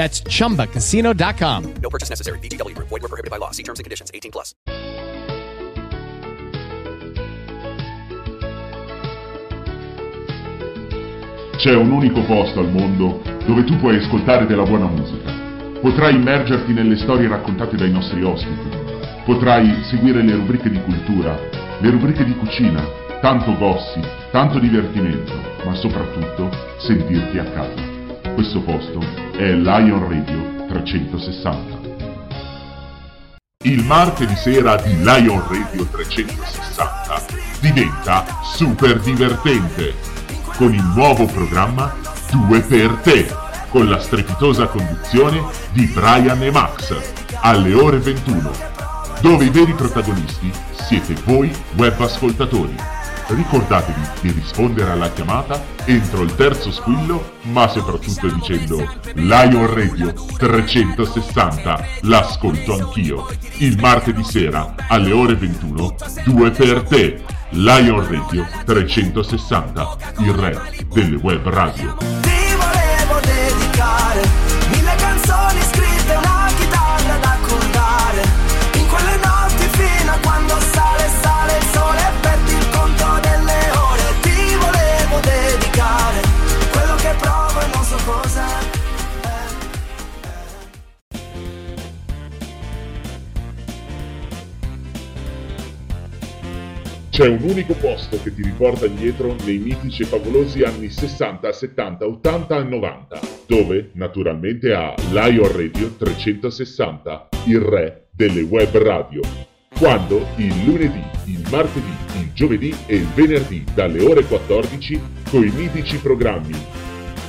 That's chumbacasino.com. No purchase necessary. VGW Group. Void were prohibited by law. See terms and conditions. 18 plus. C'è un unico posto al mondo dove tu puoi ascoltare della buona musica. Potrai immergerti nelle storie raccontate dai nostri ospiti. Potrai seguire le rubriche di cultura, le rubriche di cucina, tanto gossip, tanto divertimento, ma soprattutto sentirti a casa. Questo posto è Lion Radio 360. Il martedì sera di Lion Radio 360 diventa super divertente con il nuovo programma Due per te con la strepitosa conduzione di Brian e Max alle ore 21 dove i veri protagonisti siete voi web ascoltatori. Ricordatevi di rispondere alla chiamata entro il terzo squillo, ma soprattutto dicendo Lion Radio 360, l'ascolto anch'io. Il martedì sera alle ore 21, due per te. Lion Radio 360, il re delle web radio. C'è un unico posto che ti riporta indietro nei mitici e favolosi anni 60, 70, 80 e 90, dove naturalmente ha Lion Radio 360, il re delle web radio. Quando il lunedì, il martedì, il giovedì e il venerdì dalle ore 14 con i mitici programmi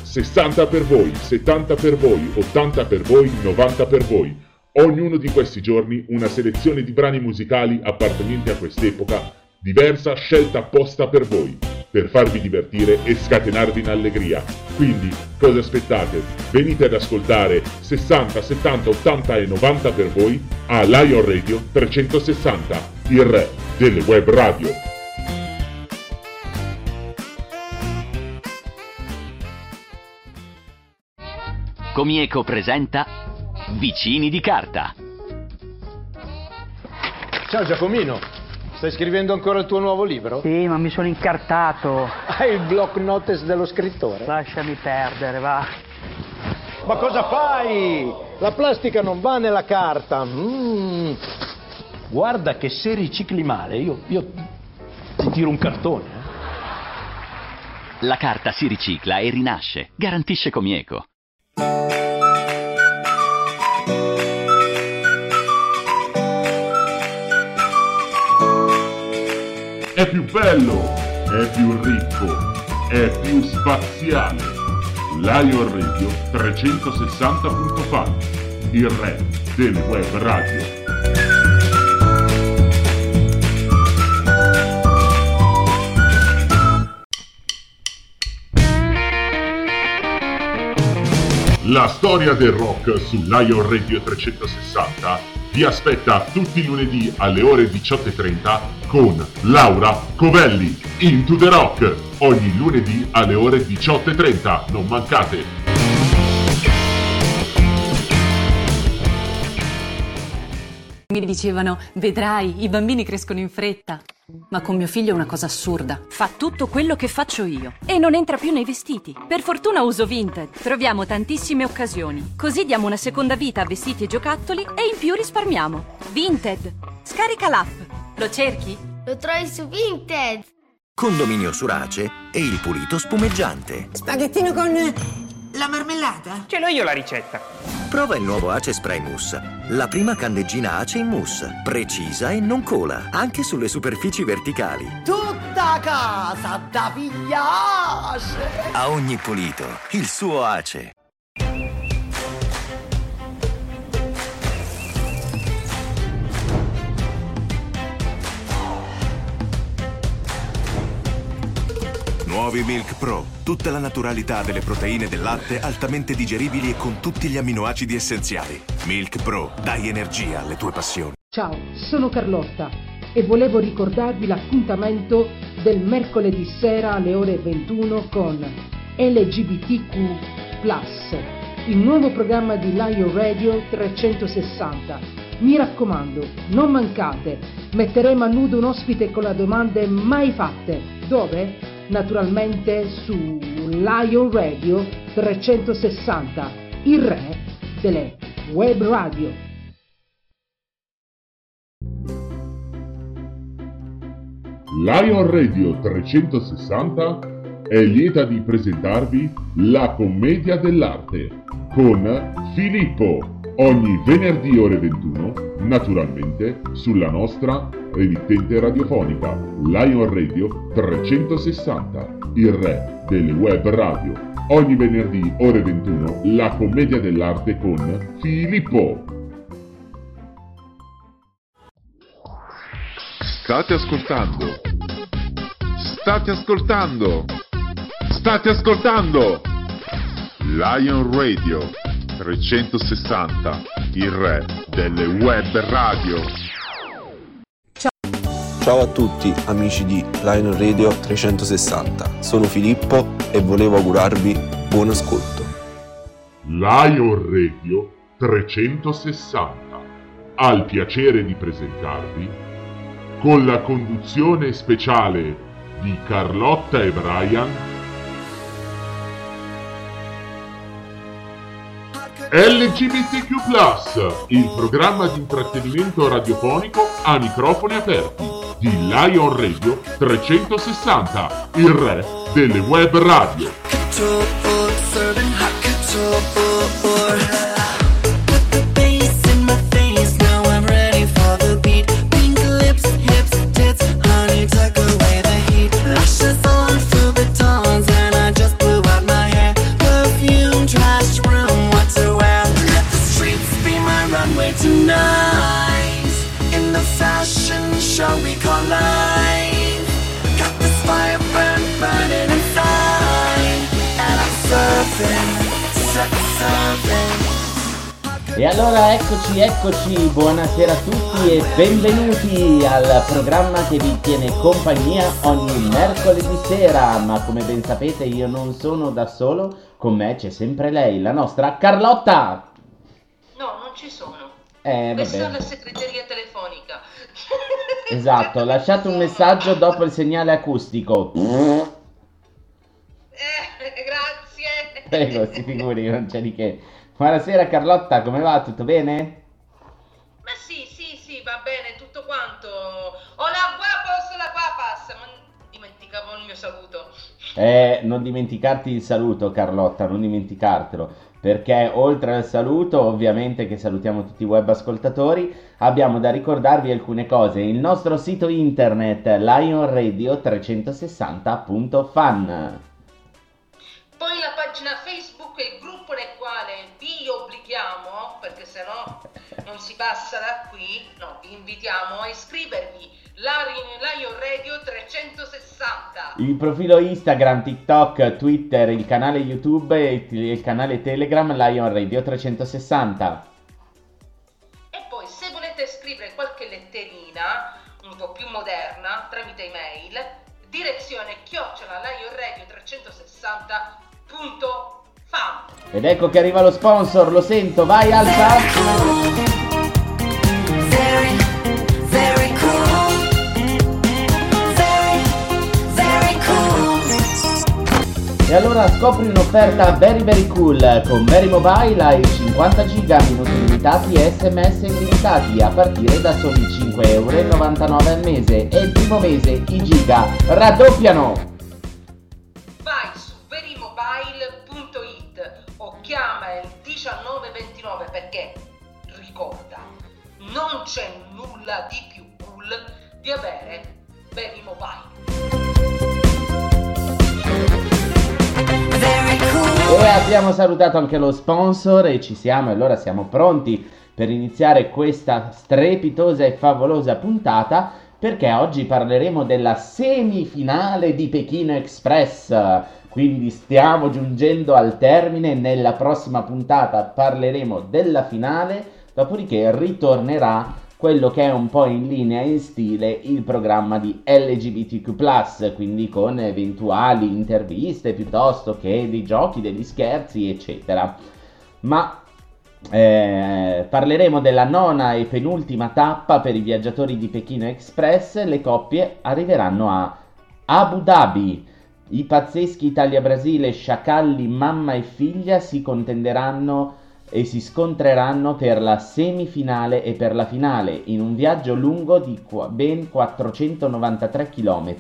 60 per voi, 70 per voi, 80 per voi, 90 per voi. Ognuno di questi giorni una selezione di brani musicali appartenenti a quest'epoca diversa scelta apposta per voi, per farvi divertire e scatenarvi in allegria. Quindi, cosa aspettate? Venite ad ascoltare 60, 70, 80 e 90 per voi a Lion Radio 360, il re delle web radio. Comieco presenta Vicini di carta. Ciao Giacomino, stai scrivendo ancora il tuo nuovo libro? Sì, ma mi sono incartato. Hai il block notice dello scrittore? Lasciami perdere, va. Ma cosa fai? La plastica non va nella carta. Mm. Guarda che se ricicli male, io, io ti tiro un cartone. eh. La carta si ricicla e rinasce. Garantisce Comieco. È più bello, è più ricco, è più spaziale. Lion Radio 360.fan, il re delle web radio. La storia del rock su Lion Radio 360 vi aspetta tutti i lunedì alle ore 18.30 con Laura Covelli. Into the Rock, ogni lunedì alle ore 18.30. Non mancate! Mi dicevano, vedrai, i bambini crescono in fretta. Ma con mio figlio è una cosa assurda. Fa tutto quello che faccio io. E non entra più nei vestiti. Per fortuna uso Vinted. Troviamo tantissime occasioni. Così diamo una seconda vita a vestiti e giocattoli e in più risparmiamo. Vinted. Scarica l'app. Lo cerchi? Lo trovi su Vinted. Condominio Surace e il pulito spumeggiante. Spaghettino con la marmellata? Ce l'ho io la ricetta. Prova il nuovo Ace Spray Mousse, la prima candeggina Ace in mousse, precisa e non cola, anche sulle superfici verticali. Tutta casa da pigliace! A ogni pulito, il suo Ace. Nuovi Milk Pro. Tutta la naturalità delle proteine del latte altamente digeribili e con tutti gli amminoacidi essenziali. Milk Pro. Dai energia alle tue passioni. Ciao, sono Carlotta e volevo ricordarvi l'appuntamento del mercoledì sera alle ore 21 con LGBTQ+, il nuovo programma di Lion Radio 360. Mi raccomando, non mancate, metteremo a nudo un ospite con le domande mai fatte. Dove? Naturalmente su Lion Radio 360, il re delle web radio. Lion Radio 360 è lieta di presentarvi La commedia dell'arte con Filippo ogni venerdì ore 21, naturalmente sulla nostra emittente radiofonica Lion Radio 360, il re delle web radio. Ogni venerdì ore 21 la commedia dell'arte con Filippo. State ascoltando. State ascoltando. State ascoltando. Lion Radio 360, il re delle web radio. Ciao a tutti amici di Lion Radio 360, sono Filippo e volevo augurarvi buon ascolto. Lion Radio 360 ha il piacere di presentarvi con la conduzione speciale di Carlotta e Brian LGBTQ+, il programma di intrattenimento radiofonico a microfoni aperti di Lion Radio 360, il re delle web radio. E allora eccoci, eccoci, buonasera a tutti e benvenuti al programma che vi tiene compagnia ogni mercoledì sera, ma come ben sapete io non sono da solo, con me c'è sempre lei, la nostra Carlotta! No, non ci sono. Eh, Questa è la segreteria telefonica. Esatto, lasciate un messaggio dopo il segnale acustico. Prego, si figuri, non c'è di che. Buonasera Carlotta, come va? Tutto bene? Ma sì, sì, sì, va bene, tutto quanto. Hola guapos, hola guapas. Ma dimenticavo il mio saluto. Eh, non dimenticarti il saluto Carlotta, non dimenticartelo. Perché oltre al saluto, ovviamente che salutiamo tutti i web ascoltatori, abbiamo da ricordarvi alcune cose. Il nostro sito internet lionradio360.fan. Poi la pagina Facebook e il gruppo nel quale vi obblighiamo, perché se no non si passa da qui, no, vi invitiamo a iscrivervi. Lion Lion Radio 360. Il profilo Instagram, TikTok, Twitter, il canale YouTube e il canale Telegram Lion Radio 360. E poi se volete scrivere qualche letterina un po' più moderna tramite email, direzione chiocciola Radio www.alfa.fam. Ed ecco che arriva lo sponsor, lo sento, vai alza! E allora scopri un'offerta very very cool con Very Mobile hai 50 giga minuti limitati e sms illimitati a partire da soli 5,99€ al mese e il primo mese i giga raddoppiano! 1929 perché ricorda, non c'è nulla di più cool di avere Verimobile. E abbiamo salutato anche lo sponsor e ci siamo e allora siamo pronti per iniziare questa strepitosa e favolosa puntata perché oggi parleremo della semifinale di Pechino Express. Quindi stiamo giungendo al termine, nella prossima puntata parleremo della finale, dopodiché ritornerà quello che è un po' in linea in stile il programma di LGBTQ, quindi con eventuali interviste piuttosto che dei giochi, degli scherzi, eccetera. Ma eh, parleremo della nona e penultima tappa per i viaggiatori di Pechino Express. Le coppie arriveranno a Abu Dhabi. I pazzeschi Italia-Brasile, sciacalli mamma e figlia si contenderanno e si scontreranno per la semifinale e per la finale in un viaggio lungo di ben 493 km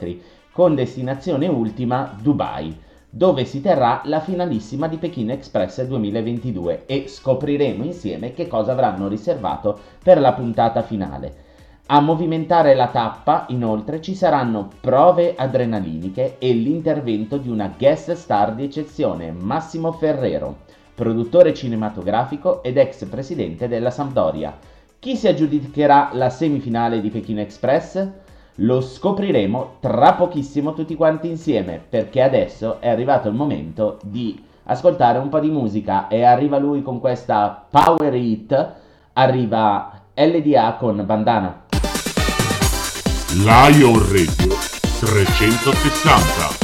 con destinazione ultima Dubai dove si terrà la finalissima di Pechino Express 2022 e scopriremo insieme che cosa avranno riservato per la puntata finale. A movimentare la tappa, inoltre, ci saranno prove adrenaliniche e l'intervento di una guest star di eccezione, Massimo Ferrero produttore cinematografico ed ex presidente della Sampdoria. Chi si aggiudicherà la semifinale di Pechino Express? Lo scopriremo tra pochissimo tutti quanti insieme, perché adesso è arrivato il momento di ascoltare un po' di musica e arriva lui con questa power hit, arriva LDA con Bandana. Lion Radio 360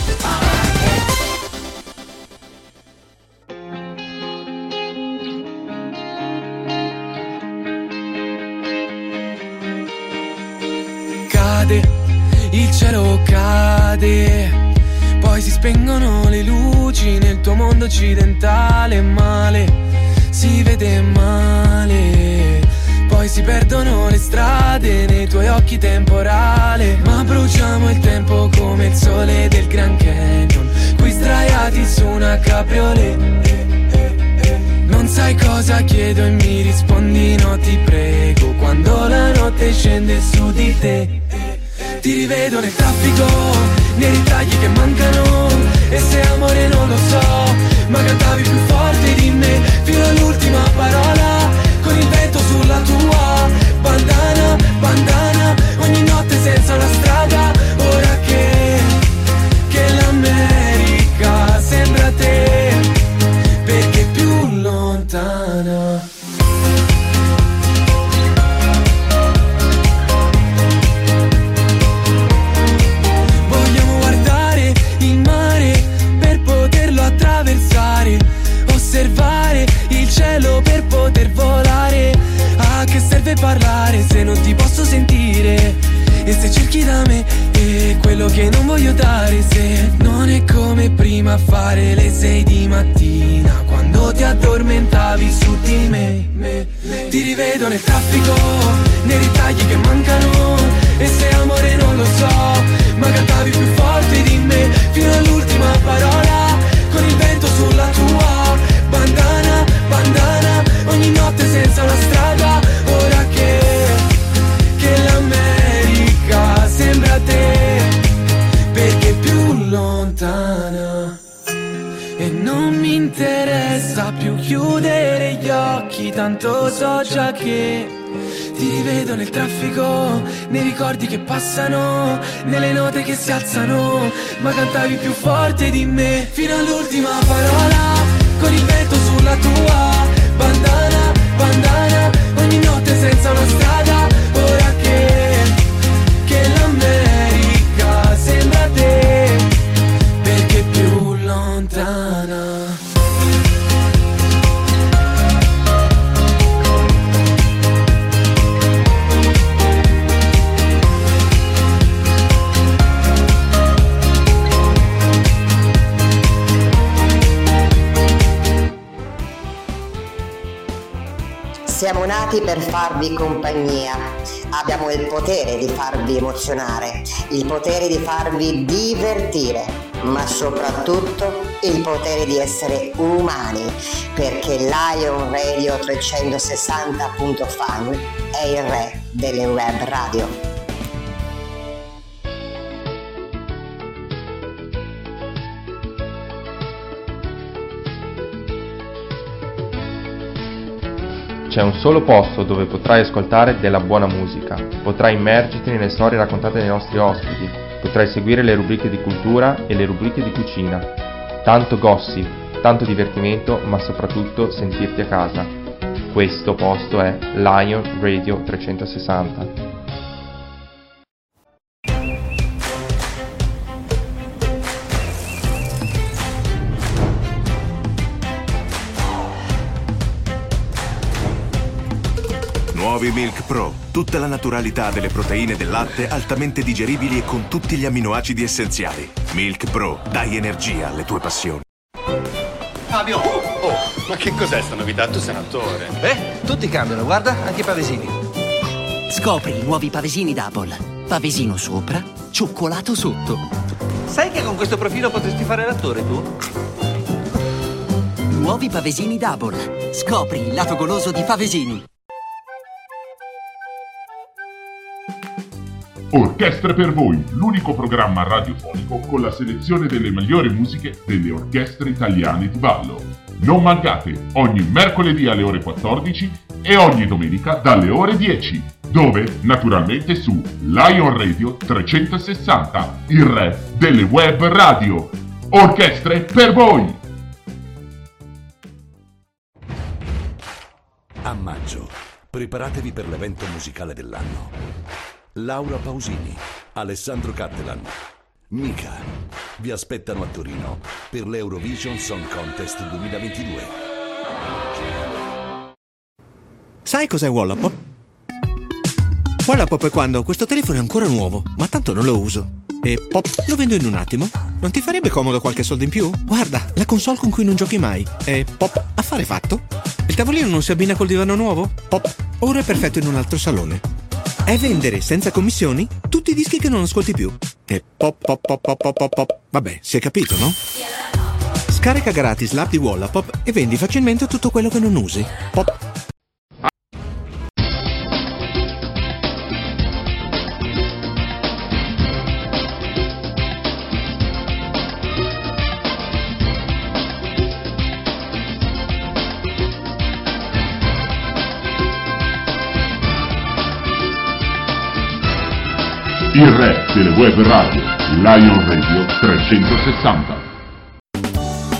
cade, il cielo cade, poi si spengono le luci nel tuo mondo occidentale, male, si vede male, poi si perdono le strade nei tuoi occhi temporale, ma bruciamo il tempo come il sole del Grand Canyon, qui sdraiati su una cabriolet. Non sai cosa chiedo e mi rispondi no ti prego Quando la notte scende su di te. Ti rivedo nel traffico, nei ritagli che mancano E se amore non lo so, ma cantavi più forte di me Fino all'ultima parola, vento sulla tua Bandana, bandana, ogni notte senza una strada prima fare le sei di mattina quando ti addormentavi su di me, me, me. Ti rivedo nel traffico, nei ritagli che mancano e se amore non lo so, ma cantavi più forte chiudere gli occhi, tanto so già che ti rivedo nel traffico, nei ricordi che passano, nelle note che si alzano, ma cantavi più forte di me, fino all'ultima parola, con il vento sulla tua bandana, bandana, ogni notte senza una strada, Nati per farvi compagnia. Abbiamo il potere di farvi emozionare, il potere di farvi divertire, ma soprattutto il potere di essere umani, perché Lion Radio 360.fan è il re delle web radio. C'è un solo posto dove potrai ascoltare della buona musica, potrai immergerti nelle storie raccontate dai nostri ospiti, potrai seguire le rubriche di cultura e le rubriche di cucina. Tanto gossip, tanto divertimento, ma soprattutto sentirti a casa. Questo posto è Lion Radio 360. Nuovi Milk Pro, tutta la naturalità delle proteine del latte altamente digeribili e con tutti gli amminoacidi essenziali. Milk Pro, dai energia alle tue passioni. Fabio! Oh, ma che cos'è sta novità? Tu sei un attore. Beh, tutti cambiano, guarda, anche i pavesini. Scopri i nuovi pavesini d'Apple. Pavesino sopra, cioccolato sotto. Sai che con questo profilo potresti fare l'attore tu? Nuovi pavesini Double. Scopri il lato goloso di Pavesini. Orchestre per voi, l'unico programma radiofonico con la selezione delle migliori musiche delle orchestre italiane di ballo. Non mancate ogni mercoledì alle ore 14 e ogni domenica dalle ore 10, dove naturalmente su Lion Radio 360, il re delle web radio. Orchestre per voi! A maggio, preparatevi per l'evento musicale dell'anno. Laura Pausini, Alessandro Cattelan, Mika vi aspettano a Torino per l'Eurovision Song Contest 2022. Sai cos'è Wallapop? Wallapop è quando questo telefono è ancora nuovo, ma tanto non lo uso. E pop, lo vendo in un attimo. Non ti farebbe comodo qualche soldo in più? Guarda, la console con cui non giochi mai. E pop, affare fatto. Il tavolino non si abbina col divano nuovo? Pop, ora è perfetto in un altro salone è vendere senza commissioni tutti i dischi che non ascolti più. E pop pop pop pop pop pop pop. Vabbè, si è capito, no? Scarica gratis l'app di Wallapop e vendi facilmente tutto quello che non usi. Pop. Il re delle web radio, Lion Radio 360.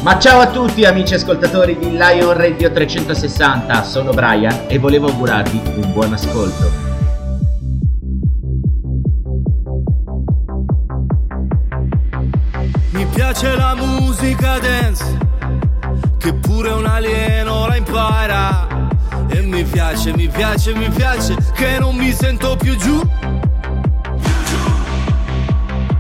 Ma ciao a tutti amici ascoltatori di Lion Radio 360, sono Brian e volevo augurarvi un buon ascolto. Mi piace la musica dance, che pure un alieno la impara. E mi piace, mi piace, mi piace, che non mi sento più giù.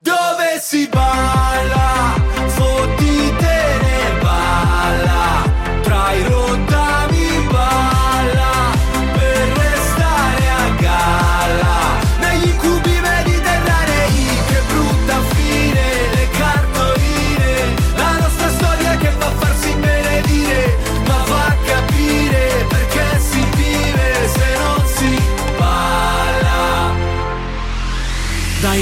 Dove si balla, fottite ne balla, tra i rottami balla,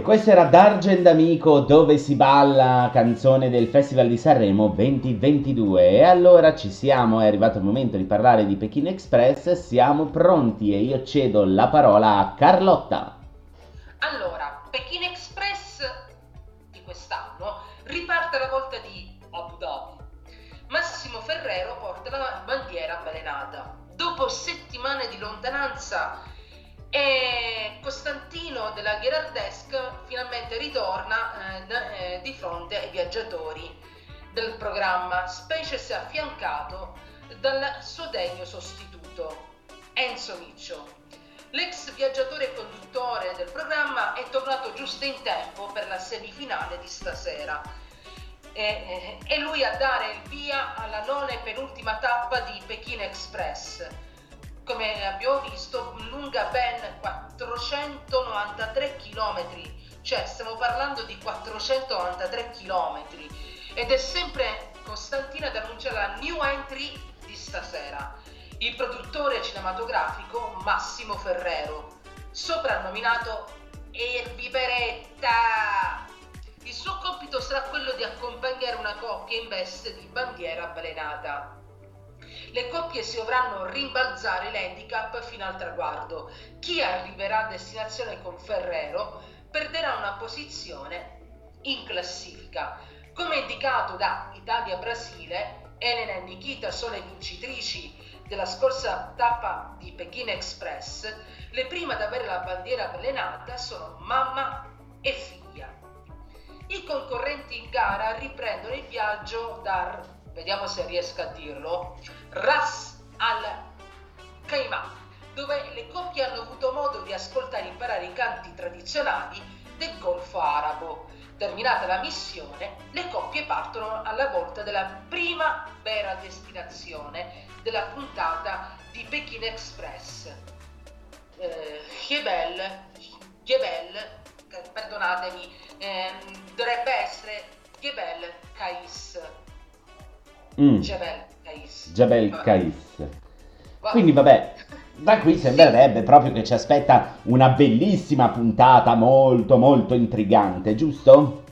E questo era D'Argent Amico, dove si balla, canzone del Festival di Sanremo 2022. E allora ci siamo, è arrivato il momento di parlare di Pechino Express, siamo pronti e io cedo la parola a Carlotta. Allora, Pechino Express di quest'anno riparte alla volta di Abu Dhabi. Massimo Ferrero porta la bandiera avvelenata. Dopo settimane di lontananza e Costantino della Gherardesque finalmente ritorna eh, eh, di fronte ai viaggiatori del programma, specie se affiancato dal suo degno sostituto, Enzo Miccio. L'ex viaggiatore e conduttore del programma è tornato giusto in tempo per la semifinale di stasera. E, e- e lui a dare il via alla nona e penultima tappa di Pechino Express. Come abbiamo visto, lunga ben 493 km, cioè stiamo parlando di 493 km ed è sempre Costantina ad annunciare la new entry di stasera, il produttore cinematografico Massimo Ferrero, soprannominato Erbiperetta. Il suo compito sarà quello di accompagnare una coppia in veste di bandiera avvelenata. Le coppie si dovranno rimbalzare l'handicap fino al traguardo. Chi arriverà a destinazione con Ferrero perderà una posizione in classifica. Come indicato da Italia-Brasile, Elena e Nikita sono le vincitrici della scorsa tappa di Pechino Express. Le prime ad avere la bandiera avvelenata sono mamma e figlia. I concorrenti in gara riprendono il viaggio da, vediamo se riesco a dirlo, Ras al Khaimah, dove le coppie hanno avuto modo di ascoltare e imparare i canti tradizionali del Golfo Arabo. Terminata la missione, le coppie partono alla volta della prima vera destinazione della puntata di Pechino Express. Eh, Jebel, Jebel, eh, perdonatemi, ehm, dovrebbe essere Jebel Kais. Mm. Jebel Kais. Jabel. Kais. Quindi vabbè, Da qui sembrerebbe proprio che ci aspetta una bellissima puntata molto molto intrigante, giusto?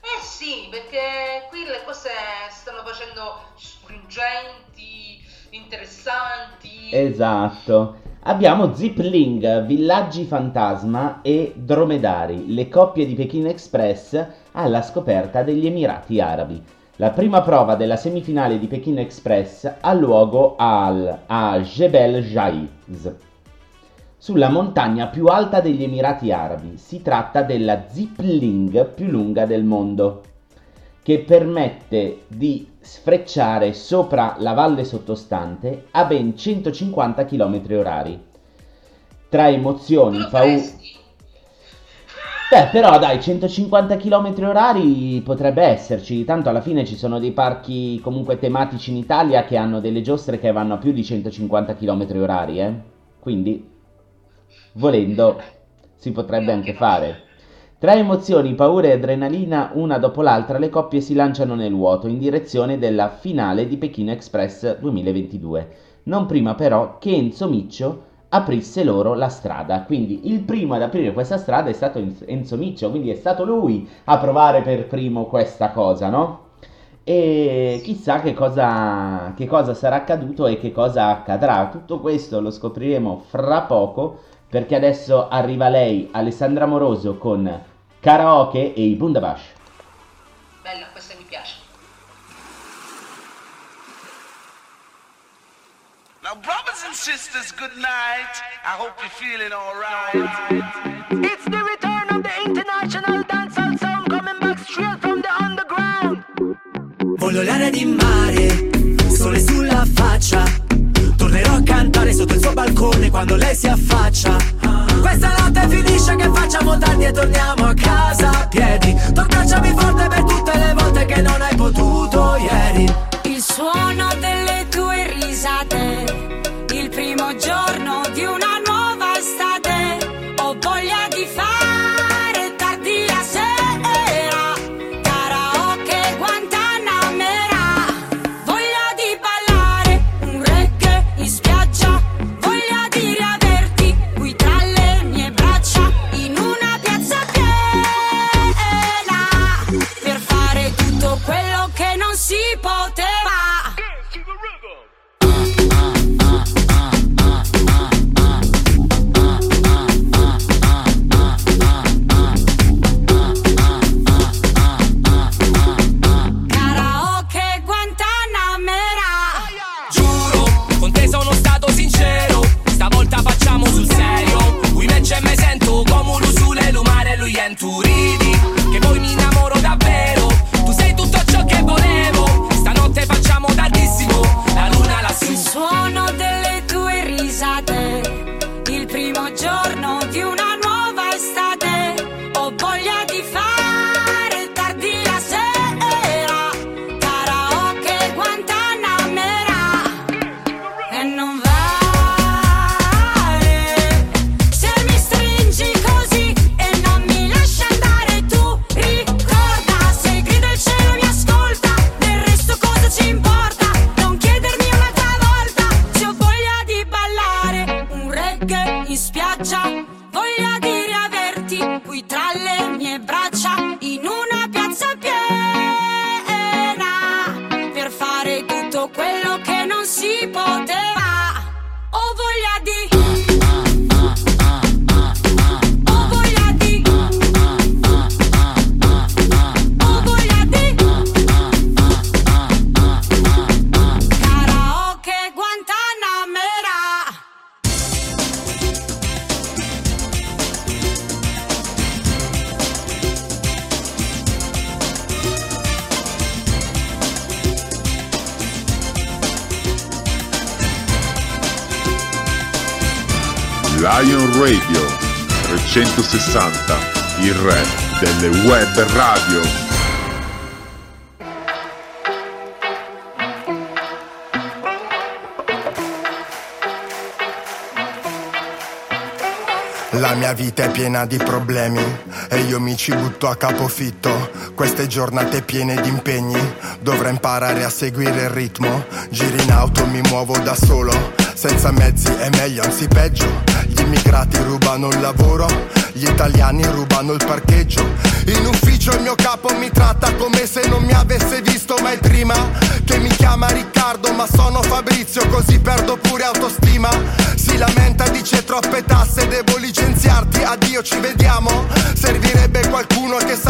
Eh sì, perché qui le cose stanno facendo stringenti, interessanti. Esatto. Abbiamo Zipling, Villaggi Fantasma e Dromedari, le coppie di Pechino Express alla scoperta degli Emirati Arabi. La prima prova della semifinale di Pechino Express ha luogo al, a Jebel Jaiz, sulla montagna più alta degli Emirati Arabi. Si tratta della Zipling più lunga del mondo, che permette di sfrecciare sopra la valle sottostante a ben 150 km orari. Tra emozioni, paura... Beh, però dai, 150 km orari potrebbe esserci, tanto alla fine ci sono dei parchi comunque tematici in Italia che hanno delle giostre che vanno a più di 150 km orari, eh? Quindi, volendo, si potrebbe anche fare. Tra emozioni, paura e adrenalina, una dopo l'altra, le coppie si lanciano nel vuoto in direzione della finale di Pechino Express 2022. Non prima però che Enzo Miccio aprisse loro la strada. Quindi il primo ad aprire questa strada è stato Enzo Miccio, quindi è stato lui a provare per primo questa cosa, no? E chissà che cosa, che cosa sarà accaduto e che cosa accadrà. Tutto questo lo scopriremo fra poco perché adesso arriva lei, Alessandra Moroso, con karaoke e i Bundabash. Bella, questa mi piace. Now, brothers and sisters, good night. I hope you're feeling alright. It's the return of the international dancehall sound coming back straight from the underground. Voglio l'aria di mare, sole sulla faccia. Tornerò a cantare sotto il suo balcone quando lei si affaccia. Questa notte finisce che facciamo tardi e torniamo a casa a piedi. Tu abbracciami forte per tutte le volte che non hai potuto ieri. Il suono delle tue risate, 360, il re delle web radio. La mia vita è piena di problemi e io mi ci butto a capofitto. Queste giornate piene di impegni, dovrò imparare a seguire il ritmo. Giri in auto, mi muovo da solo. senza mezzi è meglio, anzi peggio. Gli immigrati rubano il lavoro, gli italiani rubano il parcheggio. In ufficio il mio capo mi tratta come se non mi avesse visto mai prima. Che mi chiama Riccardo, ma sono Fabrizio, così perdo pure autostima. Si lamenta, dice troppe tasse, devo licenziarti, addio, ci vediamo. Servirebbe qualcuno che salvi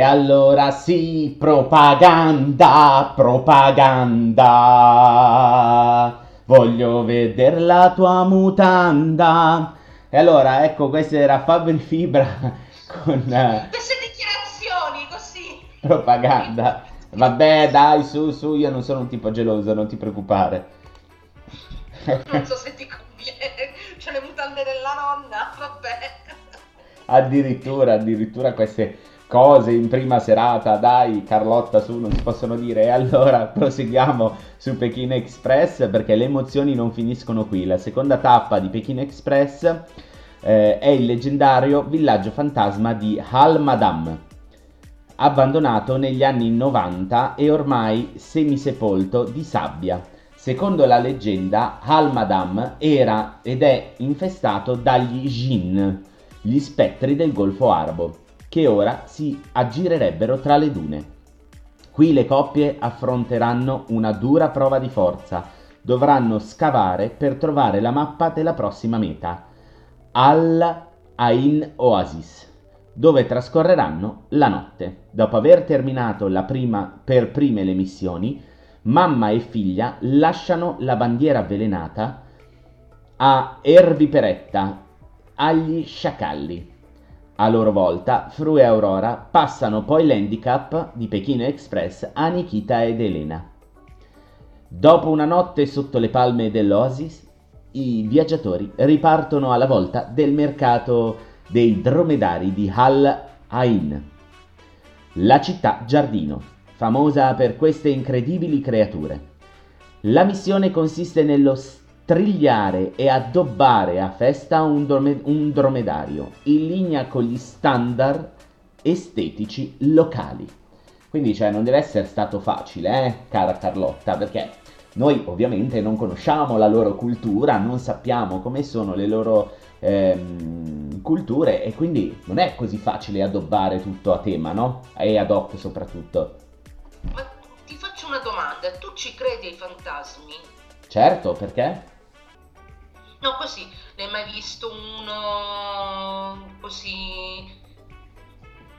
E allora sì, propaganda, propaganda. Voglio vedere la tua mutanda. E allora, ecco, questo era Fabri Fibra con eh, Queste dichiarazioni così. propaganda. Vabbè, dai, su, su, io non sono un tipo geloso, non ti preoccupare. Non so se ti conviene. C'è le mutande della nonna, vabbè. Addirittura, addirittura queste cose in prima serata, dai Carlotta su, non si possono dire. E allora proseguiamo su Pechino Express perché le emozioni non finiscono qui. La seconda tappa di Pechino Express eh, è il leggendario villaggio fantasma di Hal Madam, abbandonato negli anni 90 e ormai semisepolto di sabbia. Secondo la leggenda, Hal Madam era ed è infestato dagli Jinn, gli spettri del Golfo Arabo, che ora si aggirerebbero tra le dune. Qui le coppie affronteranno una dura prova di forza, dovranno scavare per trovare la mappa della prossima meta, Al Ain Oasis, dove trascorreranno la notte. Dopo aver terminato prima, per prime le missioni, mamma e figlia lasciano la bandiera avvelenata a Erbiperetta, agli sciacalli. A loro volta, Fru e Aurora passano poi l'handicap di Pechino Express a Nikita ed Elena. Dopo una notte sotto le palme dell'Oasis, i viaggiatori ripartono alla volta del mercato dei dromedari di Al Ain, la città giardino, famosa per queste incredibili creature. La missione consiste nello strigliare e addobbare a festa un, drome- un dromedario in linea con gli standard estetici locali. Quindi cioè non deve essere stato facile, eh, cara Carlotta, perché noi ovviamente non conosciamo la loro cultura, non sappiamo come sono le loro ehm, culture e quindi non è così facile addobbare tutto a tema, no? E ad hoc soprattutto. Ma ti faccio una domanda, tu ci credi ai fantasmi? Certo, perché? No, così, ne hai mai visto uno così...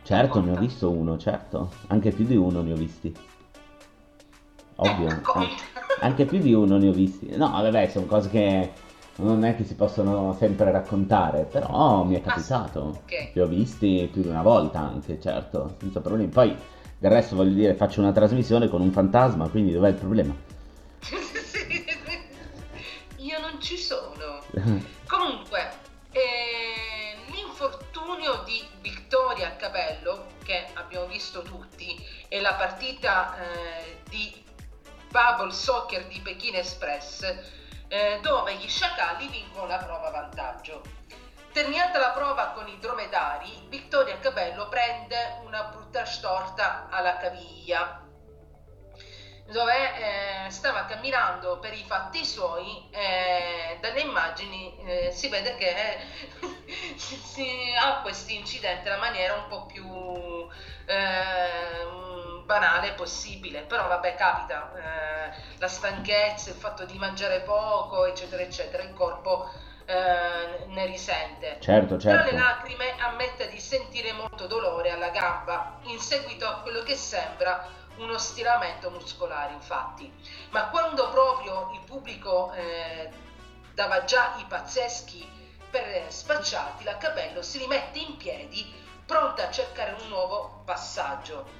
Certo, ne ho visto uno, certo. Anche più di uno ne ho visti. Ovvio. eh. Anche più di uno ne ho visti. No, vabbè, sono cose che non è che si possono sempre raccontare, però mi è capitato. ok. Li ho visti più di una volta anche, certo, senza problemi. Poi del resto voglio dire, faccio una trasmissione con un fantasma, quindi dov'è il problema? Non ci sono. Comunque, eh, l'infortunio di Vittoria Capello, che abbiamo visto tutti, e la partita eh, di Bubble Soccer di Pechino Express, eh, dove gli sciacalli vincono la prova a vantaggio. Terminata la prova con i dromedari, Vittoria Capello prende una brutta storta alla caviglia dove eh, stava camminando per i fatti suoi e dalle immagini eh, si vede che eh, si, ha questo incidente in maniera un po' più eh, banale possibile però vabbè capita eh, la stanchezza il fatto di mangiare poco eccetera eccetera il corpo eh, ne risente Certo, tra le certo. lacrime ammette di sentire molto dolore alla gamba in seguito a quello che sembra uno stiramento muscolare, infatti. Ma quando proprio il pubblico eh, dava già i pazzeschi per spacciati, la Capello si rimette in piedi, pronta a cercare un nuovo passaggio.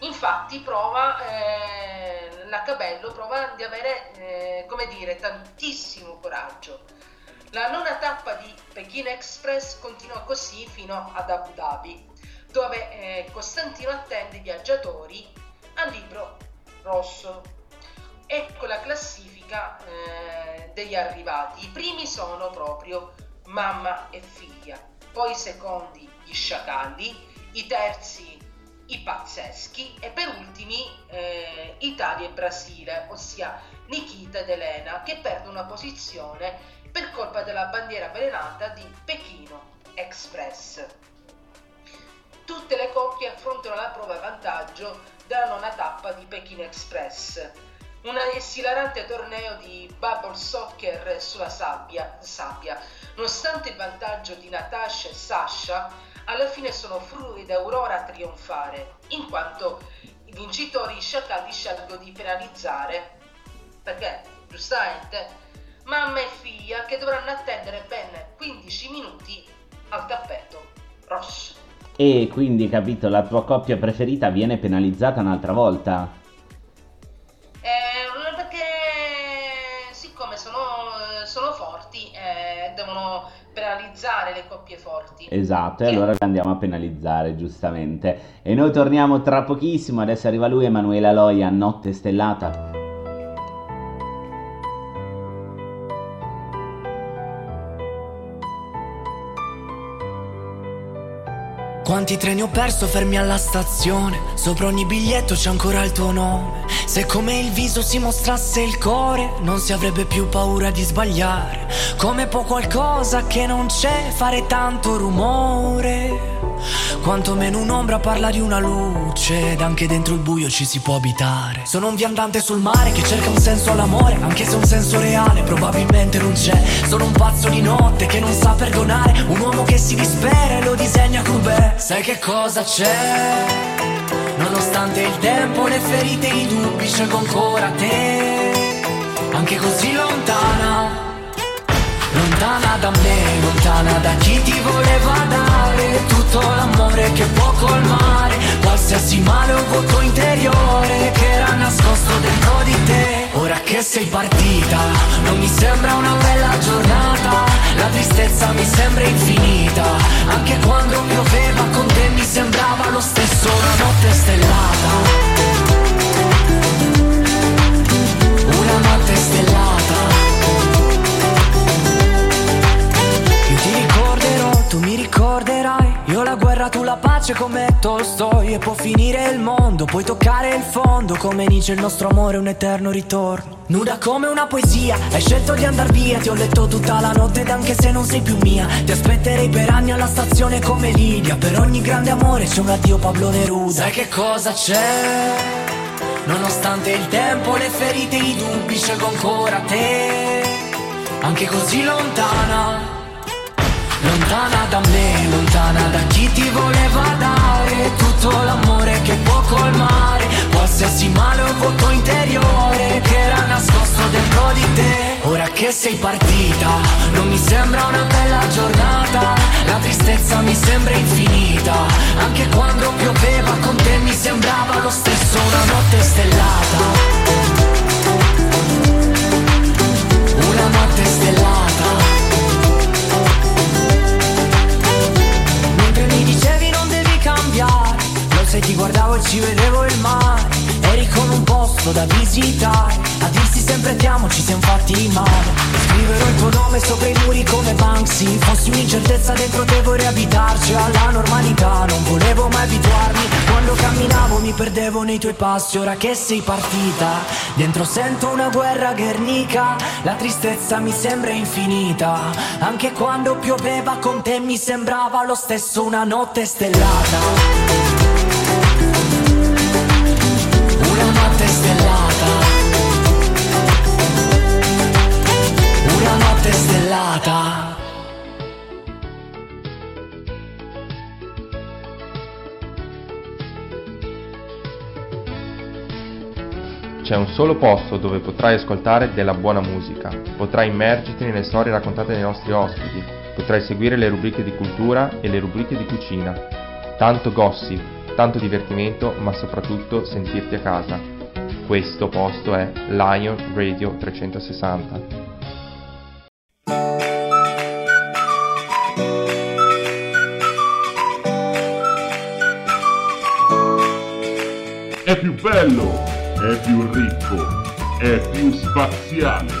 Infatti prova, eh, la Cabello prova di avere, eh, come dire, tantissimo coraggio. La nona tappa di Pechino Express continua così fino ad Abu Dhabi, dove eh, Costantino attende i viaggiatori al libro rosso. Ecco la classifica eh, degli arrivati. I primi sono proprio mamma e figlia, poi i secondi gli sciacalli, i terzi i pazzeschi e per ultimi eh, Italia e Brasile, ossia Nikita ed Elena che perdono una posizione per colpa della bandiera avvelenata di Pechino Express. Tutte le coppie affrontano la prova a vantaggio della nona tappa di Pechino Express, un esilarante torneo di bubble soccer sulla sabbia, sabbia. Nonostante il vantaggio di Natasha e Sasha, alla fine sono Fru ed Aurora a trionfare, in quanto i vincitori sciacalli scelgono di penalizzare, perché giustamente mamma e figlia che dovranno attendere ben 15 minuti al tappeto rosso. E quindi, capito, la tua coppia preferita viene penalizzata un'altra volta. Eh, perché siccome sono, sono forti eh, devono penalizzare le coppie forti. Esatto, e allora li andiamo a penalizzare, giustamente. E noi torniamo tra pochissimo, adesso arriva lui, Emanuela Loia, Notte Stellata. Quanti treni ho perso fermi alla stazione. Sopra ogni biglietto c'è ancora il tuo nome. Se come il viso si mostrasse il cuore Non si avrebbe più paura di sbagliare. Come può qualcosa che non c'è fare tanto rumore? Quanto meno un'ombra parla di una luce Ed anche dentro il buio ci si può abitare. Sono un viandante sul mare che cerca un senso all'amore Anche se un senso reale probabilmente non c'è. Sono un pazzo di notte che non sa perdonare Un uomo che si dispera e lo disegna crudele Sai che cosa c'è? Nonostante il tempo, le ferite i dubbi Scelgo ancora te Anche così lontana Lontana da me, lontana da chi ti voleva dare Tutto l'amore che può colmare qualsiasi male o vuoto interiore che era nascosto dentro di te. Ora che sei partita, non mi sembra una bella giornata, la tristezza mi sembra infinita, anche quando pioveva con te mi sembrava lo stesso una notte stellata. Una notte stellata. Io ti ricorderò, tu mi ricorderai guerra, tu la pace come Tolstoi E può finire il mondo, puoi toccare il fondo Come Nietzsche il nostro amore un eterno ritorno. Nuda come una poesia, hai scelto di andar via Ti ho letto tutta la notte ed anche se non sei più mia Ti aspetterei per anni alla stazione come Lidia Per ogni grande amore c'è un addio Pablo Neruda. Sai che cosa c'è? Nonostante il tempo, le ferite, i dubbi, scelgo ancora te Anche così lontana Lontana da me, lontana da chi ti voleva dare Tutto l'amore che può colmare Qualsiasi male o vuoto interiore Che era nascosto dentro di te. Ora che sei partita Non mi sembra una bella giornata. La tristezza mi sembra infinita. Anche quando pioveva con te mi sembrava lo stesso Una notte stellata. Una notte stellata Mentre mi dicevi non devi cambiare Sai ti guardavo e ci vedevo il mare. Eri come un posto da visitare. A dirsi sempre ti amo ci siamo fatti male. Scriverò il tuo nome sopra i muri come Banksy. Fossi un'incertezza dentro te vorrei abitarci Alla normalità. Non volevo mai abituarmi. Quando camminavo mi perdevo nei tuoi passi. Ora che sei partita Dentro sento una guerra guernica. La tristezza mi sembra infinita. Anche quando pioveva con te mi sembrava lo stesso una notte stellata C'è un solo posto dove potrai ascoltare della buona musica, potrai immergerti nelle storie raccontate dai nostri ospiti, potrai seguire le rubriche di cultura e le rubriche di cucina. Tanto gossip, tanto divertimento, ma soprattutto sentirti a casa. Questo posto è Lion Radio 360. È più bello, è più ricco, è più spaziale.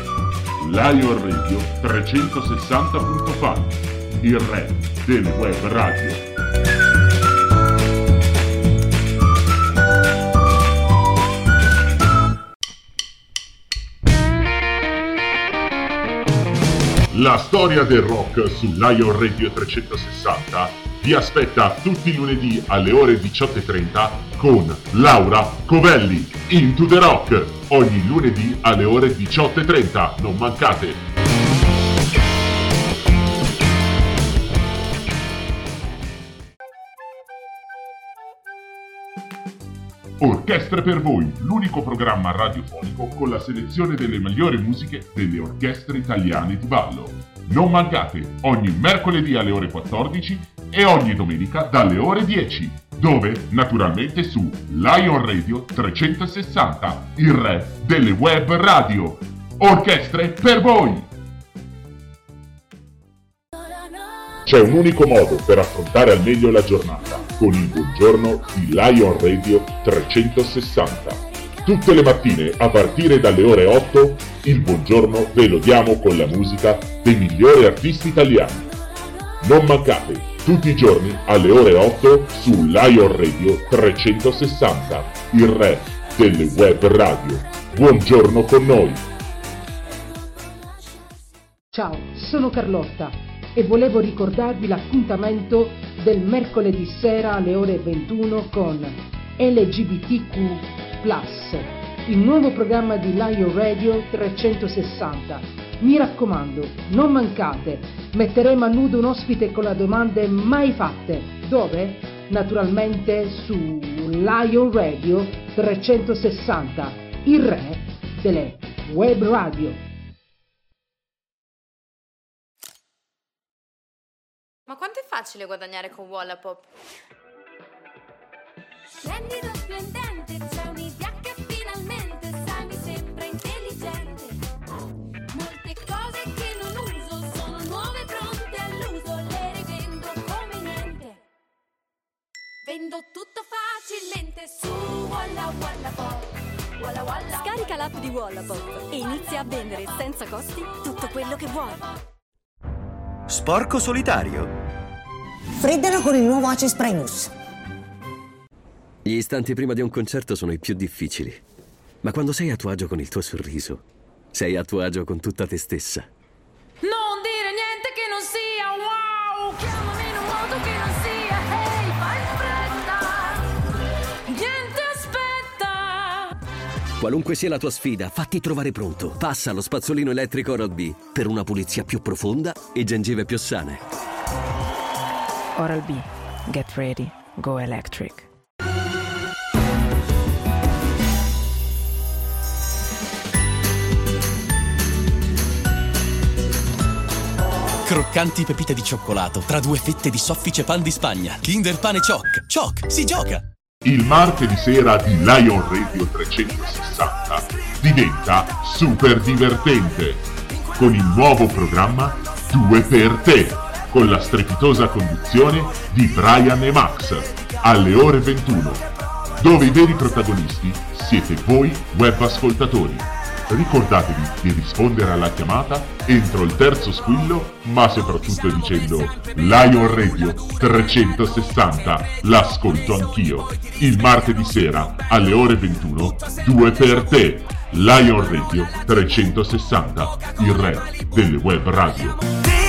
Lion Radio 360.fan, il re delle web radio. La storia del rock su Lion Radio 360 vi aspetta tutti i lunedì alle ore 18.30 con Laura Covelli. Into the Rock, ogni lunedì alle ore 18.30. Non mancate! Orchestre per voi, l'unico programma radiofonico con la selezione delle migliori musiche delle orchestre italiane di ballo. Non mancate, ogni mercoledì alle ore 14 e ogni domenica dalle ore 10, dove naturalmente su Lion Radio 360, il re delle web radio. Orchestre per voi! C'è un unico modo per affrontare al meglio la giornata, con il buongiorno di Lion Radio 360. Tutte le mattine, a partire dalle ore 8, il buongiorno ve lo diamo con la musica dei migliori artisti italiani. Non mancate, tutti i giorni alle ore 8 su Lion Radio 360, il re delle web radio. Buongiorno con noi! Ciao, sono Carlotta e volevo ricordarvi l'appuntamento del mercoledì sera alle ore 21 con LGBTQ il nuovo programma di Lion Radio 360. Mi raccomando, non mancate, metteremo a nudo un ospite con le domande mai fatte. Dove? Naturalmente su Lion Radio 360, il re delle web radio. Ma quanto è facile guadagnare con Wallapop? Splendido, splendente, c'è un'idea Vendo tutto facilmente su Walla Wallapop. Walla Walla. Scarica l'app di Wallapop e inizia a vendere senza costi tutto quello che vuoi. Sporco solitario? raffreddalo con il nuovo Ace Primus. Gli istanti prima di un concerto sono i più difficili. Ma quando sei a tuo agio con il tuo sorriso, sei a tuo agio con tutta te stessa. Qualunque sia la tua sfida, fatti trovare pronto. Passa allo spazzolino elettrico Oral-B per una pulizia più profonda e gengive più sane. Oral B. Get ready. Go electric. Croccanti pepite di cioccolato tra due fette di soffice pan di Spagna. Kinder Pane Choc. Choc, si gioca! Il martedì sera di Lion Radio 360 diventa super divertente con il nuovo programma 2 per te con la strepitosa conduzione di Brian e Max alle ore 21 dove i veri protagonisti siete voi web ascoltatori. Ricordatevi di rispondere alla chiamata entro il terzo squillo, ma soprattutto dicendo Lion Radio 360, l'ascolto anch'io. Il martedì sera alle ore 21, 2 per te. Lion Radio 360, il re delle web radio.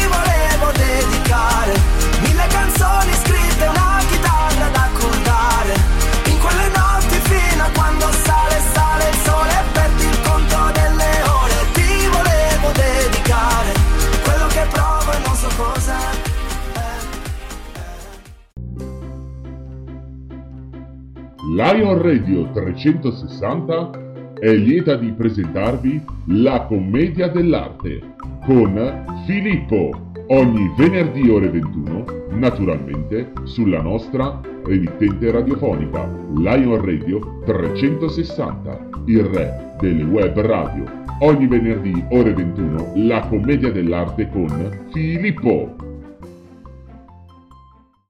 Lion Radio 360 è lieta di presentarvi La commedia dell'arte con Filippo ogni venerdì ore 21, naturalmente sulla nostra emittente radiofonica Lion Radio 360, il re delle web radio. Ogni venerdì ore 21 La commedia dell'arte con Filippo.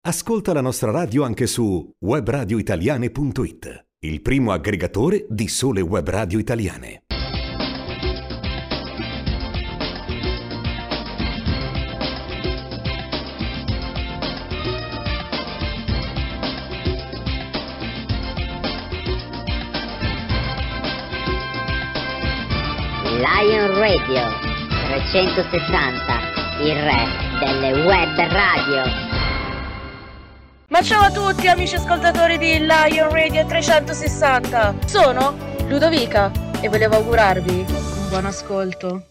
Ascolta la nostra radio anche su webradioitaliane.it, il primo aggregatore di sole web radio italiane. Lion Radio 360, il re delle web radio. Ma ciao a tutti amici ascoltatori di Lion Radio 360 Sono Ludovica e volevo augurarvi un buon ascolto.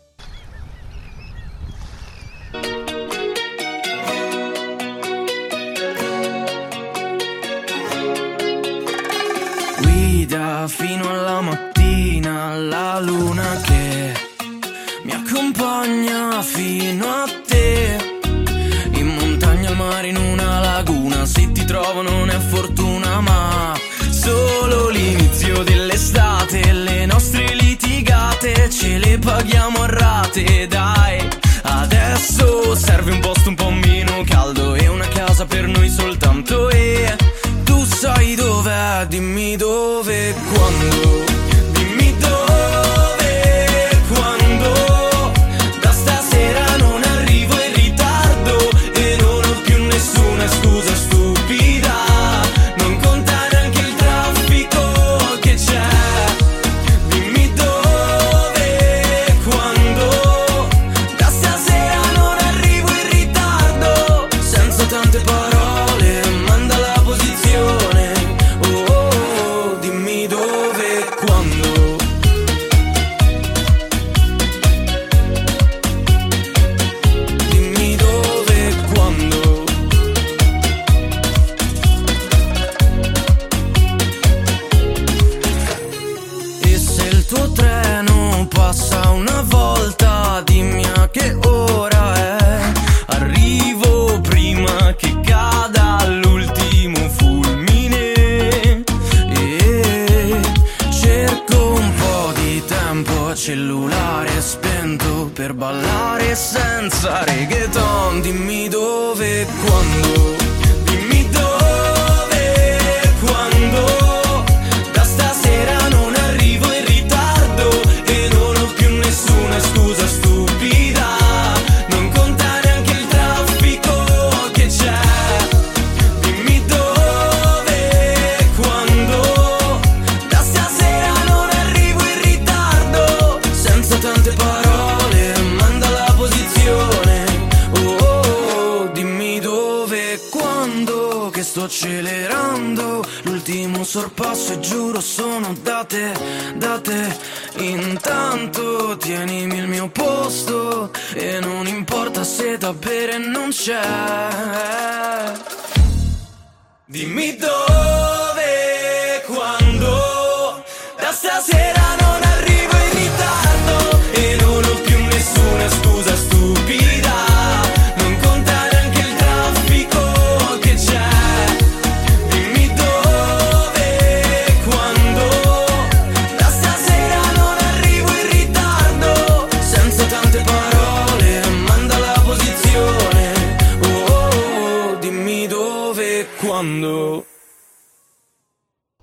Guida fino alla mattina la luna che mi accompagna fino a trovo non è fortuna ma solo l'inizio dell'estate. Le nostre litigate ce le paghiamo a rate, dai. Adesso serve un posto un po' meno caldo e una casa per noi soltanto e tu sai dov'è, dimmi dove quando. E quando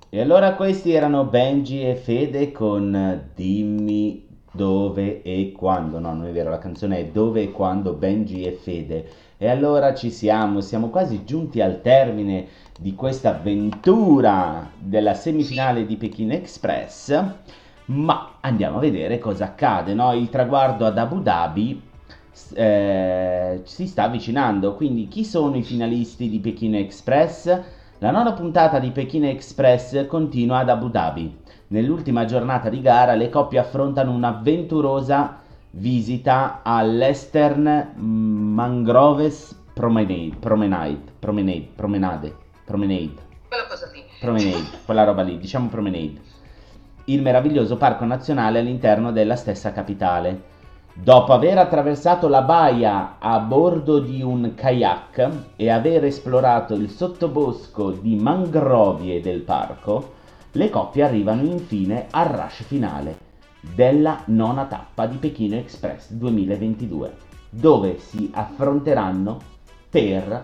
E allora questi erano Benji e Fede con Dimmi dove e quando. No, non è vero, la canzone è Dove e quando Benji e Fede. E allora ci siamo, siamo quasi giunti al termine di questa avventura della semifinale di Pechino Express. Ma andiamo a vedere cosa accade, no? Il traguardo ad Abu Dhabi eh, si sta avvicinando. Quindi, chi sono i finalisti di Pechino Express? La nona puntata di Pechino Express continua ad Abu Dhabi. Nell'ultima giornata di gara le coppie affrontano un'avventurosa visita all'Eastern Mangroves Promenade, Promenade, Promenade, Promenade, Promenade, Quella cosa lì. Promenade, quella roba lì, diciamo Promenade. Il meraviglioso parco nazionale all'interno della stessa capitale. Dopo aver attraversato la baia a bordo di un kayak e aver esplorato il sottobosco di mangrovie del parco, le coppie arrivano infine al rush finale della nona tappa di Pechino Express 2022, dove si affronteranno per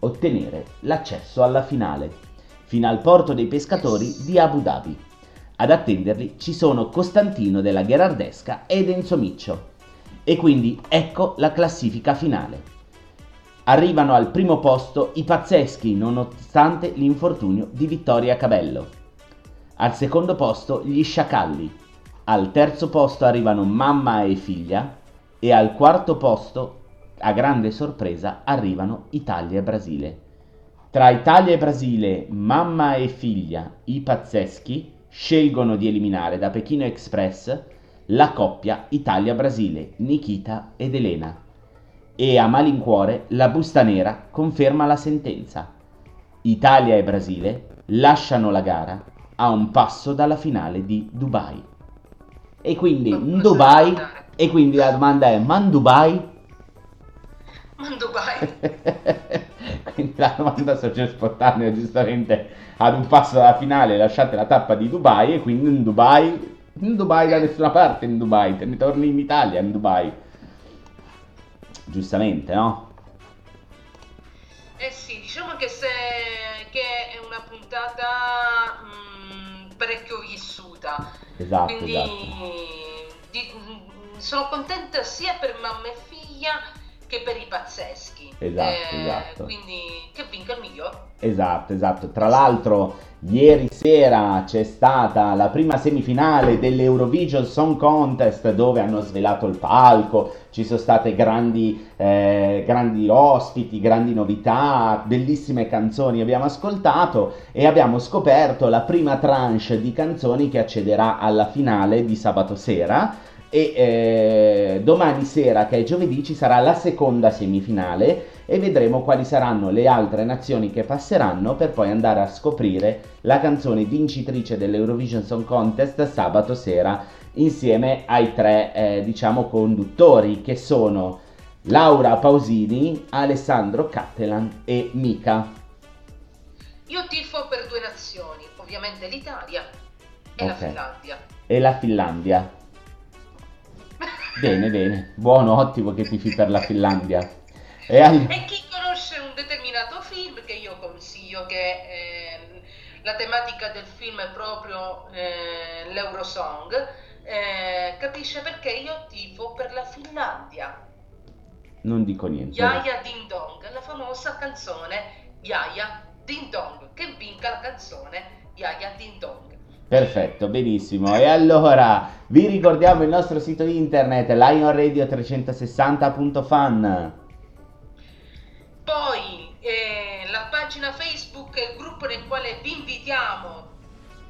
ottenere l'accesso alla finale, fino al porto dei pescatori di Abu Dhabi. Ad attenderli ci sono Costantino della Gherardesca ed Enzo Miccio. E quindi ecco la classifica finale. Arrivano al primo posto i pazzeschi nonostante l'infortunio di Vittoria Cabello. Al secondo posto gli sciacalli. Al terzo posto arrivano mamma e figlia. E al quarto posto, a grande sorpresa, arrivano Italia e Brasile. Tra Italia e Brasile, mamma e figlia, i pazzeschi, scelgono di eliminare da Pechino Express la coppia Italia-Brasile, Nikita ed Elena. E a malincuore la busta nera conferma la sentenza. Italia e Brasile lasciano la gara a un passo dalla finale di Dubai. E quindi in Dubai, e quindi la domanda è, ma in Dubai? Ma in Dubai. Quindi la domanda sorge spontanea, giustamente, ad un passo dalla finale lasciate la tappa di Dubai e quindi in Dubai, in Dubai da nessuna parte in Dubai, te ne torni in Italia in Dubai. Giustamente, no? Eh sì, diciamo che, se, che è una puntata mm, parecchio vissuta. Esatto, Quindi esatto. di- mm, sono contenta sia per mamma e figlia che per i pazzeschi. Esatto, Eh, esatto. Quindi che vinca il miglior. Esatto, esatto. Tra l'altro, ieri sera c'è stata la prima semifinale dell'Eurovision Song Contest dove hanno svelato il palco, ci sono state grandi, eh, grandi ospiti, grandi novità, bellissime canzoni abbiamo ascoltato e abbiamo scoperto la prima tranche di canzoni che accederà alla finale di sabato sera. E eh, domani sera, che è giovedì, ci sarà la seconda semifinale e vedremo quali saranno le altre nazioni che passeranno per poi andare a scoprire la canzone vincitrice dell'Eurovision Song Contest sabato sera insieme ai tre eh, diciamo conduttori che sono Laura Pausini, Alessandro Cattelan e Mika. Io tifo per due nazioni, ovviamente l'Italia e la Ok. Finlandia. e la Finlandia. Bene, bene, buono, ottimo che tifi per la Finlandia. E al- E chi conosce un determinato film che io consiglio, che eh, la tematica del film è proprio eh, l'Eurosong, eh, capisce perché io tifo per la Finlandia. non dico niente. Yaya Ding Dong, la famosa canzone Yaya Ding Dong, che vinca la canzone Yaya Ding Dong. Perfetto, benissimo. E allora vi ricordiamo il nostro sito internet lionradio360.fan. Poi eh, la pagina Facebook e il gruppo nel quale vi invitiamo,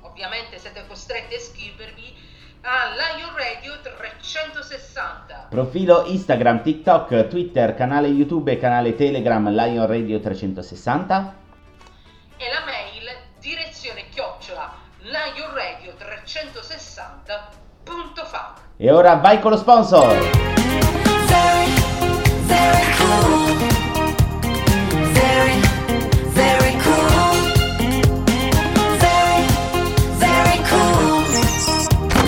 ovviamente siete costretti a iscrivervi, a Lion Radio 360. Profilo Instagram, TikTok, Twitter, canale YouTube e canale Telegram Lion Radio 360. E la mail 360.fan. E ora vai con lo sponsor!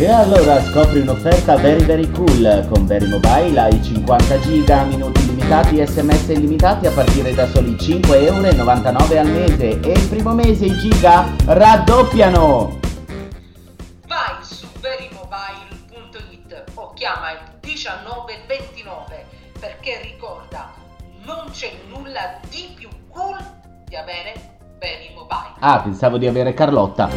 E allora scopri un'offerta very very cool con Very Mobile hai 50 giga, minuti illimitati, sms illimitati a partire da soli 5,99€ al mese e il primo mese i giga raddoppiano! Vai su verimobile.it o chiama il 1929 perché ricorda, non c'è nulla di più cool di avere Verimobile. Ah, pensavo di avere Carlotta.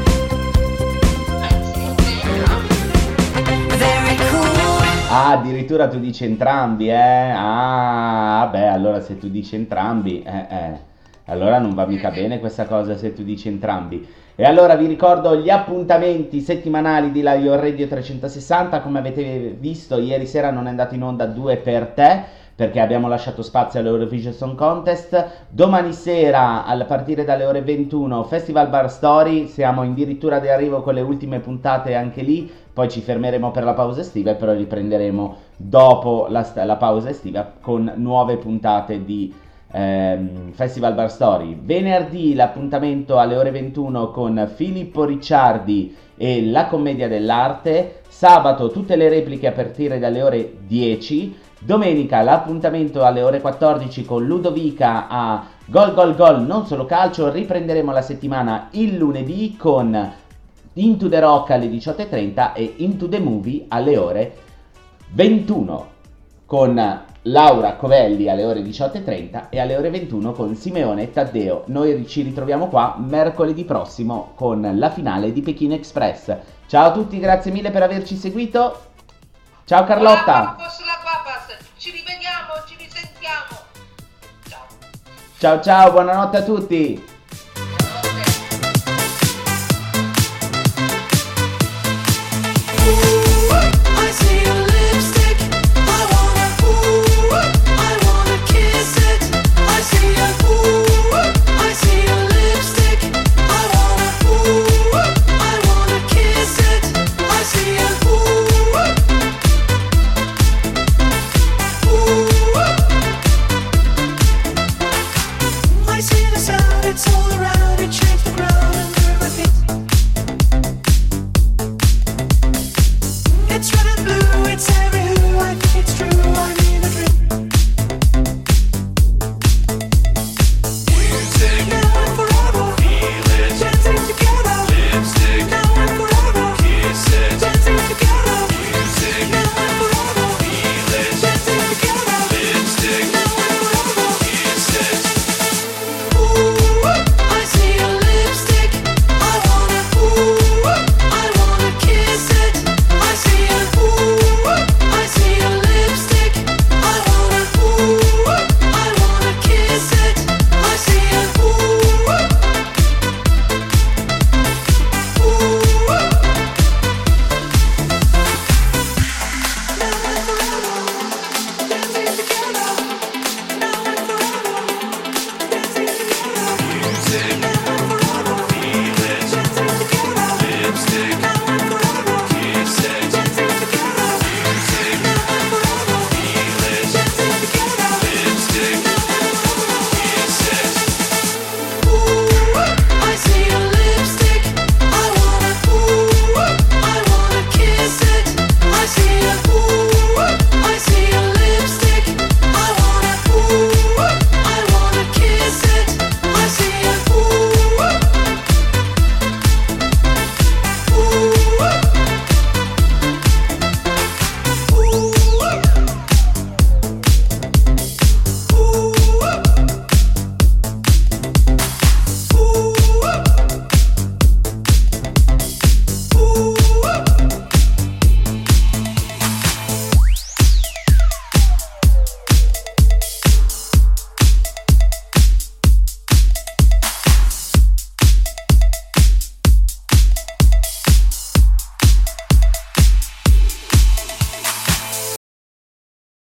Ah, addirittura tu dici entrambi, eh? Ah, beh, allora se tu dici entrambi, eh, eh. Allora non va mica bene questa cosa se tu dici entrambi. E allora vi ricordo gli appuntamenti settimanali di Lion Radio 360, come avete visto ieri sera non è andato in onda due per te perché abbiamo lasciato spazio all'Eurovision Song Contest. Domani sera, a partire dalle ore 21, Festival Bar Story, siamo addirittura di arrivo con le ultime puntate anche lì, poi ci fermeremo per la pausa estiva e però riprenderemo dopo la, la pausa estiva con nuove puntate di ehm, Festival Bar Story. Venerdì l'appuntamento alle ore 21 con Filippo Ricciardi e la commedia dell'arte. Sabato tutte le repliche a partire dalle ore 10. Domenica l'appuntamento alle ore 14 con Ludovica a Gol Gol Gol, non solo calcio. Riprenderemo la settimana il lunedì con Into the Rock alle 18.30 e Into the Movie alle ore 21 con Laura Covelli alle ore 18.30 e alle ore 21 con Simeone e Taddeo. Noi ci ritroviamo qua mercoledì prossimo con la finale di Pechino Express. Ciao a tutti, grazie mille per averci seguito. Ciao Carlotta. Ci rivediamo, ci risentiamo. Ciao ciao, buonanotte a tutti.